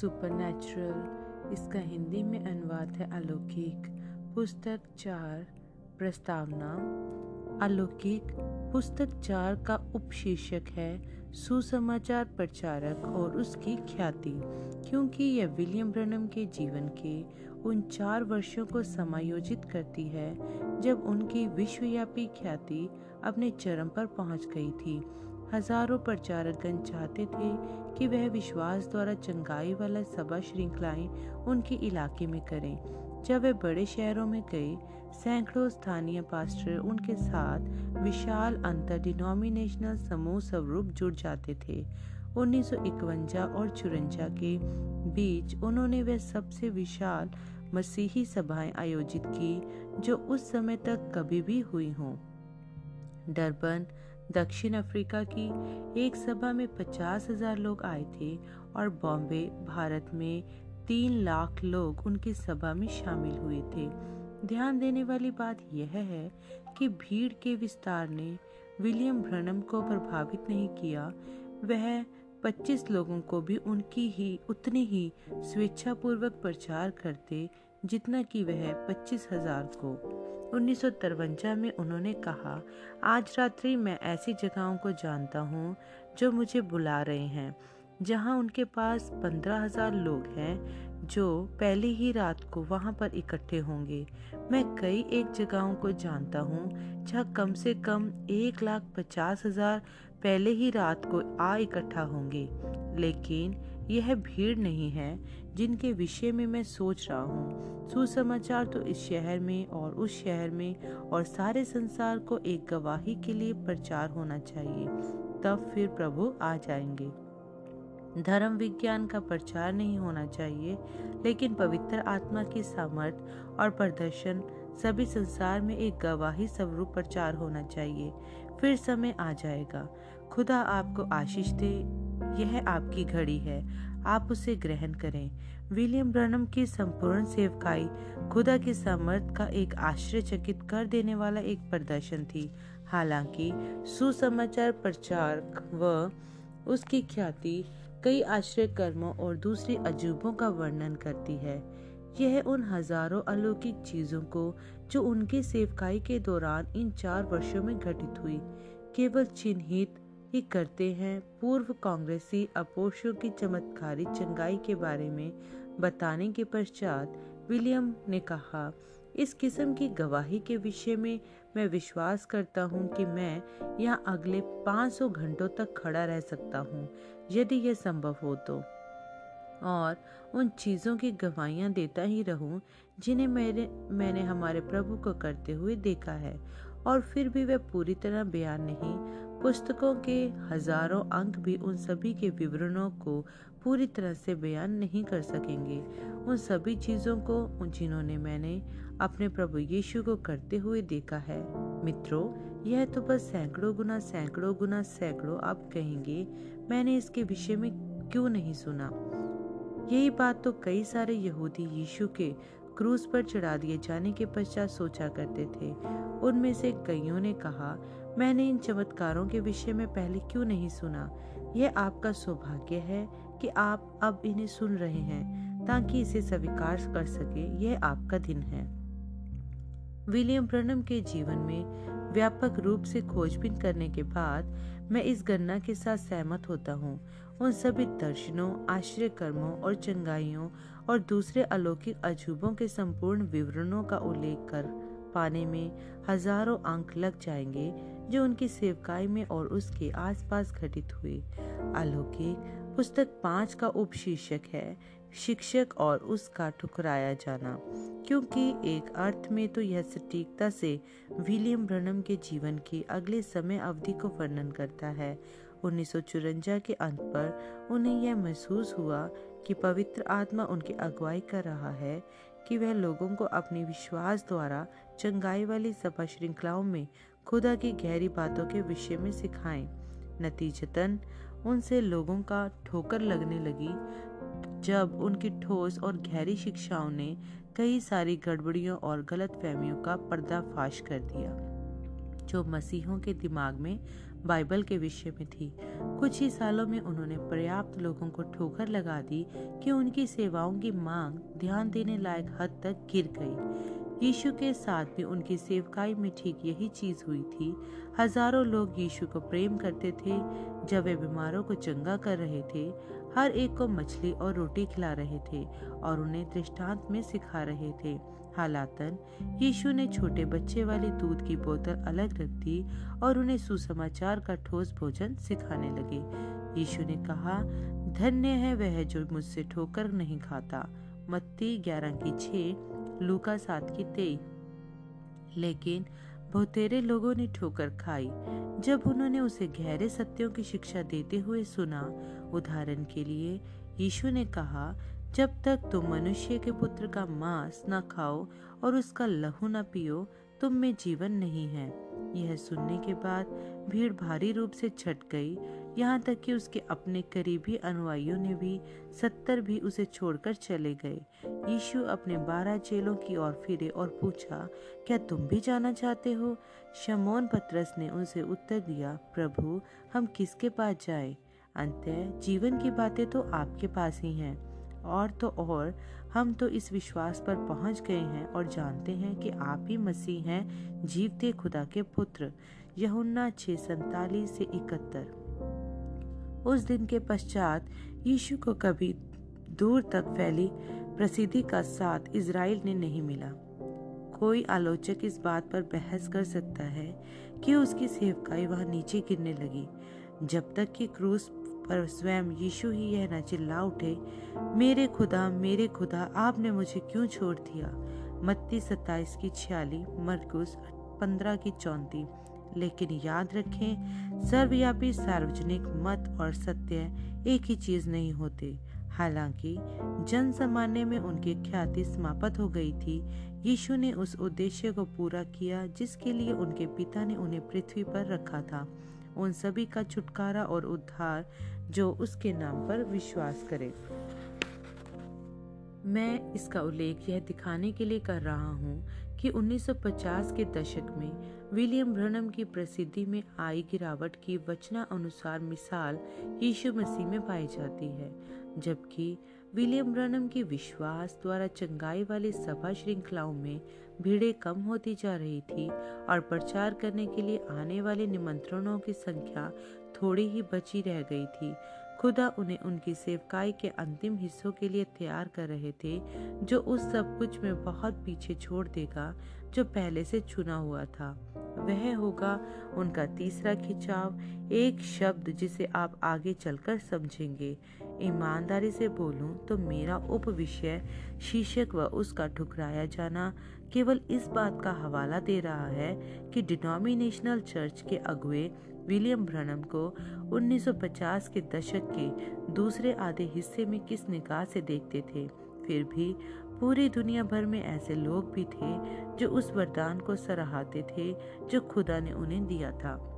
Supernatural. इसका हिंदी में अनुवाद है अलौकिक। पुस्तक चार, प्रस्तावना। अलौकिक, पुस्तक चार का उपशीर्षक है सुसमाचार प्रचारक और उसकी ख्याति। क्योंकि यह विलियम ब्रनम के जीवन के उन चार वर्षों को समायोजित करती है, जब उनकी विश्वव्यापी ख्याति अपने चरम पर पहुँच गई थी। हज़ारों प्रचारकगण चाहते थे कि वह विश्वास द्वारा चंगाई वाला सभा श्रृंखलाएँ उनके इलाके में करें। जब वे बड़े शहरों में गए, सैकड़ों स्थानीय पास्टर उनके साथ विशाल अंतर डिनोमिनेशनल समूह स्वरूप जुड़ जाते थे। उन्नीस और चुरंजा के बीच उन्होंने वह सबसे विशाल मसीही सभाएँ आयोजित की, जो उस समय तक कभी भी हुई हों। डरबन दक्षिण अफ्रीका की एक सभा में पचास हज़ार लोग आए थे और बॉम्बे, भारत में तीन लाख लोग उनकी सभा में शामिल हुए थे। ध्यान देने वाली बात यह है कि भीड़ के विस्तार ने विलियम ब्रनम को प्रभावित नहीं किया। वह 25 लोगों को भी उनकी ही, उतनी ही स्वेच्छापूर्वक प्रचार करते जितना कि वह पच्चीस हज़ार को। उन्नीस में उन्होंने कहा, आज रात्रि मैं ऐसी जगहों को जानता हूँ, जो मुझे बुला रहे हैं, जहाँ उनके पास पंद्रह हज़ार लोग हैं, जो पहली ही रात को वहाँ पर इकट्ठे होंगे। मैं कई एक जगहों को जानता हूँ, जहाँ कम से कम एक लाख पचास हज़ार पहले ही रात को आ इकट्ठा होंगे। लेकिन यह भीड़ नहीं है जिनके विषय में मैं सोच रहा हूँ। सुसमाचार तो इस शहर में और उस शहर में और सारे संसार को एक गवाही के लिए प्रचार होना चाहिए, तब फिर प्रभु आ जाएँगे। धर्म विज्ञान का प्रचार नहीं होना चाहिए, लेकिन पवित्र आत्मा की सामर्थ और प्रदर्शन सभी संसार में एक गवाही स्वरूप प्रचार होना चाहिए। फिर समय आ जाएगा। खुदा आपको आशीष दे यह आपकी घड़ी है। आप उसे ग्रहण करें। विलियम ब्रनम की संपूर्ण सेवकाई खुदा के समर्थ का एक आश्चर्यचकित कर देने वाला एक प्रदर्शन थी। हालाँकि सुसमाचार प्रचार व उसकी ख्याति कई आश्चर्य कर्मों और दूसरे अजूबों का वर्णन करती है। यह उन हज़ारों अलौकिक चीज़ों को, जो उनकी सेवकाई के दौरान इन चार वर्षों में घटित हुई, केवल चिन्हित ही करते हैं पूर्व कांग्रेसी अपोषों की चमत्कारी चंगाई के बारे में बताने के पश्चात विलियम ने कहा, इस किस्म की गवाही के विषय में मैं विश्वास करता हूँ कि मैं यहाँ अगले 500 घंटों तक खड़ा रह सकता हूँ, यदि यह संभव हो तो। और उन चीज़ों की गवाहियाँ देता ही रहूँ, जिन्हें मेरे, मैंने हमारे प्रभु को करते हुए देखा है, और फिर भी वह पूरी तरह बयान नहीं पुस्तकों के हज़ारों अंक भी उन सभी के विवरणों को पूरी तरह से बयान नहीं कर सकेंगे। उन सभी चीज़ों को जिन्होंने मैंने अपने प्रभु यीशु को करते हुए देखा है। मित्रों, यह तो बस सैकड़ों गुना सैकड़ों गुना सैकड़ों आप कहेंगे, मैंने इसके विषय में क्यों नहीं सुना? यही बात तो कई सारे यहूदी यीशु के क्रूज पर चढ़ा दिए जाने के पश्चात सोचा करते थे। उनमें से कईयों ने कहा मैंने इन चमत्कारों के विषय में पहले क्यों नहीं सुना? यह आपका सौभाग्य है कि आप अब इन्हें सुन रहे हैं, ताकि इसे स्वीकार कर सके। यह आपका दिन है। विलियम ब्रनम के जीवन में व्यापक रूप से खोजबीन करने के बाद मैं इस गणना के साथ सहमत होता हूँ। उन सभी दर्शनों आश्रय कर्मों और चंगाइयों और दूसरे अलौकिक अजूबों के संपूर्ण विवरणों का उल्लेख कर पाने में हज़ारों अंक लग जाएँगे। जो उनकी सेवकाई में और उसके आसपास घटित हुए अलौकिक पुस्तक पाँच का उपशीर्षक है, शिक्षक और उसका ठुकराया जाना। क्योंकि एक अर्थ में तो यह सटीकता से विलियम ब्रनम के जीवन की अगले समय अवधि को वर्णन करता है। उन्नीस के अंत पर उन्हें यह महसूस हुआ कि पवित्र आत्मा उनकी अगुवाई कर रहा है कि वह लोगों को अपने विश्वास द्वारा चंगाई वाली सभा श्रृंखलाओं में खुदा की गहरी बातों के विषय में सिखाएँ। नतीजतन, उनसे लोगों का ठोकर लगने लगी। जब उनकी ठोस और गहरी शिक्षाओं ने कई सारी गड़बड़ियों और गलत फहमियों का पर्दाफाश कर दिया, जो मसीहों के दिमाग में, बाइबल के विषय में थी, कुछ ही सालों में उन्होंने पर्याप्त लोगों को ठोकर लगा दी कि उनकी सेवाओं की मांग ध्यान देने लायक हद तक गिर गई। यीशु के साथ भी उनकी सेवकाई में ठीक यही चीज़ हुई थी। हज़ारों लोग यीशु को प्रेम करते थे, जब वे बीमारों को चंगा कर रहे थे। हर एक को मछली और रोटी खिला रहे थे और उन्हें दृष्टांत में सिखा रहे थे। हालातन, यीशु ने छोटे बच्चे वाली दूध की बोतल अलग रख दी और उन्हें सुसमाचार का ठोस भोजन सिखाने लगे। यीशु ने कहा, धन्य है वह जो मुझसे ठोकर नहीं खाता। मत्ती ग्यारह की छः लूका सात की तेईस लेकिन बहुतेरे लोगों ने ठोकर खाई। जब उन्होंने उसे गहरे सत्यों की शिक्षा देते हुए सुना, उदाहरण के लिए, यीशु ने कहा, जब तक तुम मनुष्य के पुत्र का मांस न खाओ और उसका लहू न पियो, तुम में जीवन नहीं है। यह सुनने के बाद भीड़ भारी रूप से छट गई यहाँ तक कि उसके अपने करीबी अनुयायियों ने भी सत्तर भी उसे छोड़कर चले गए। यीशु अपने बारह चेलों की ओर फिरे और पूछा, क्या तुम भी जाना चाहते हो? शमोन पत्रस ने उनसे उत्तर दिया, प्रभु, हम किसके पास जाए? अंत जीवन की बातें तो आपके पास ही हैं। और तो और, हम तो इस विश्वास पर पहुँच गए हैं और जानते हैं कि आप ही मसीह हैं, जीवते खुदा के पुत्र। यहुन्ना छः सैतालीस से इकहत्तर। उस दिन के पश्चात यीशु को कभी दूर तक फैली प्रसिद्धि का साथ इसराइल ने नहीं मिला। कोई आलोचक इस बात पर बहस कर सकता है कि उसकी सेवकाई वहाँ नीचे गिरने लगी। जब तक कि क्रूस पर स्वयं यीशु ही यह न चिल्ला उठे, मेरे खुदा मेरे खुदा, आपने मुझे क्यों छोड़ दिया? मत्ती सत्ताईस की छियाली मरकुस पंद्रह की चौंती लेकिन याद रखें, सर्वव्यापी सार्वजनिक मत और सत्य एक ही चीज़ नहीं होते। हालाँकि जन सामान्य में उनकी ख्याति समाप्त हो गई थी। यीशु ने उस उद्देश्य को पूरा किया जिसके लिए उनके पिता ने उन्हें पृथ्वी पर रखा था। उन सभी का छुटकारा और उद्धार जो उसके नाम पर विश्वास करे। मैं इसका उल्लेख यह दिखाने के लिए कर रहा हूँ कि 1950 के दशक में विलियम ब्रनम की प्रसिद्धि में आई गिरावट की वचना अनुसार मिसाल यीशु मसीह में पाई जाती है, जबकि विलियम ब्रनम की विश्वास द्वारा चंगाई वाली सभा श्रृंखलाओं में भीड़ें कम होती जा रही थी और प्रचार करने के लिए आने वाले निमंत्रणों की संख्या थोड़ी ही बची रह गई थी। खुदा उन्हें उनकी सेवकाई के अंतिम हिस्सों के लिए तैयार कर रहे थे, जो उस सब कुछ में बहुत पीछे छोड़ देगा, जो पहले से चुना हुआ था। वह होगा उनका तीसरा खिंचाव, एक शब्द जिसे आप आगे चलकर समझेंगे। ईमानदारी से बोलूँ तो मेरा उप विषय शीर्षक व उसका ठुकराया जाना केवल इस बात का हवाला दे रहा है कि डिनोमिनेशनल चर्च के अगुए विलियम ब्रनम को 1950 के दशक के दूसरे आधे हिस्से में किस निगाह से देखते थे? फिर भी पूरी दुनिया भर में ऐसे लोग भी थे जो उस वरदान को सराहते थे जो खुदा ने उन्हें दिया था।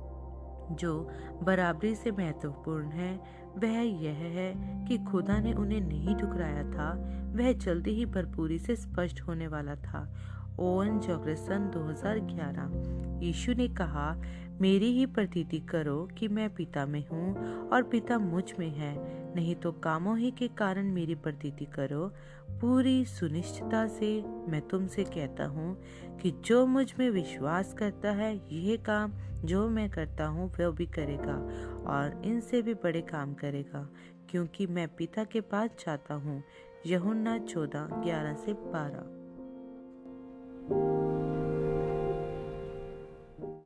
जो बराबरी से महत्वपूर्ण है, वह यह है कि खुदा ने उन्हें नहीं ठुकराया था, वह जल्दी ही भरपूरी से स्पष्ट होने वाला था। ओवन जोग्रसन 2011 यीशु ने कहा, मेरी ही प्रतीति करो कि मैं पिता में हूँ और पिता मुझमें है, नहीं तो कामों ही के कारण मेरी प्रतीति करो पूरी सुनिश्चितता से मैं तुमसे कहता हूँ कि जो मुझमें विश्वास करता है, यह काम जो मैं करता हूँ, वह भी करेगा और इनसे भी बड़े काम करेगा, क्योंकि मैं पिता के पास जाता हूँ। यहुन्ना चौदह, ग्यारह से बारह।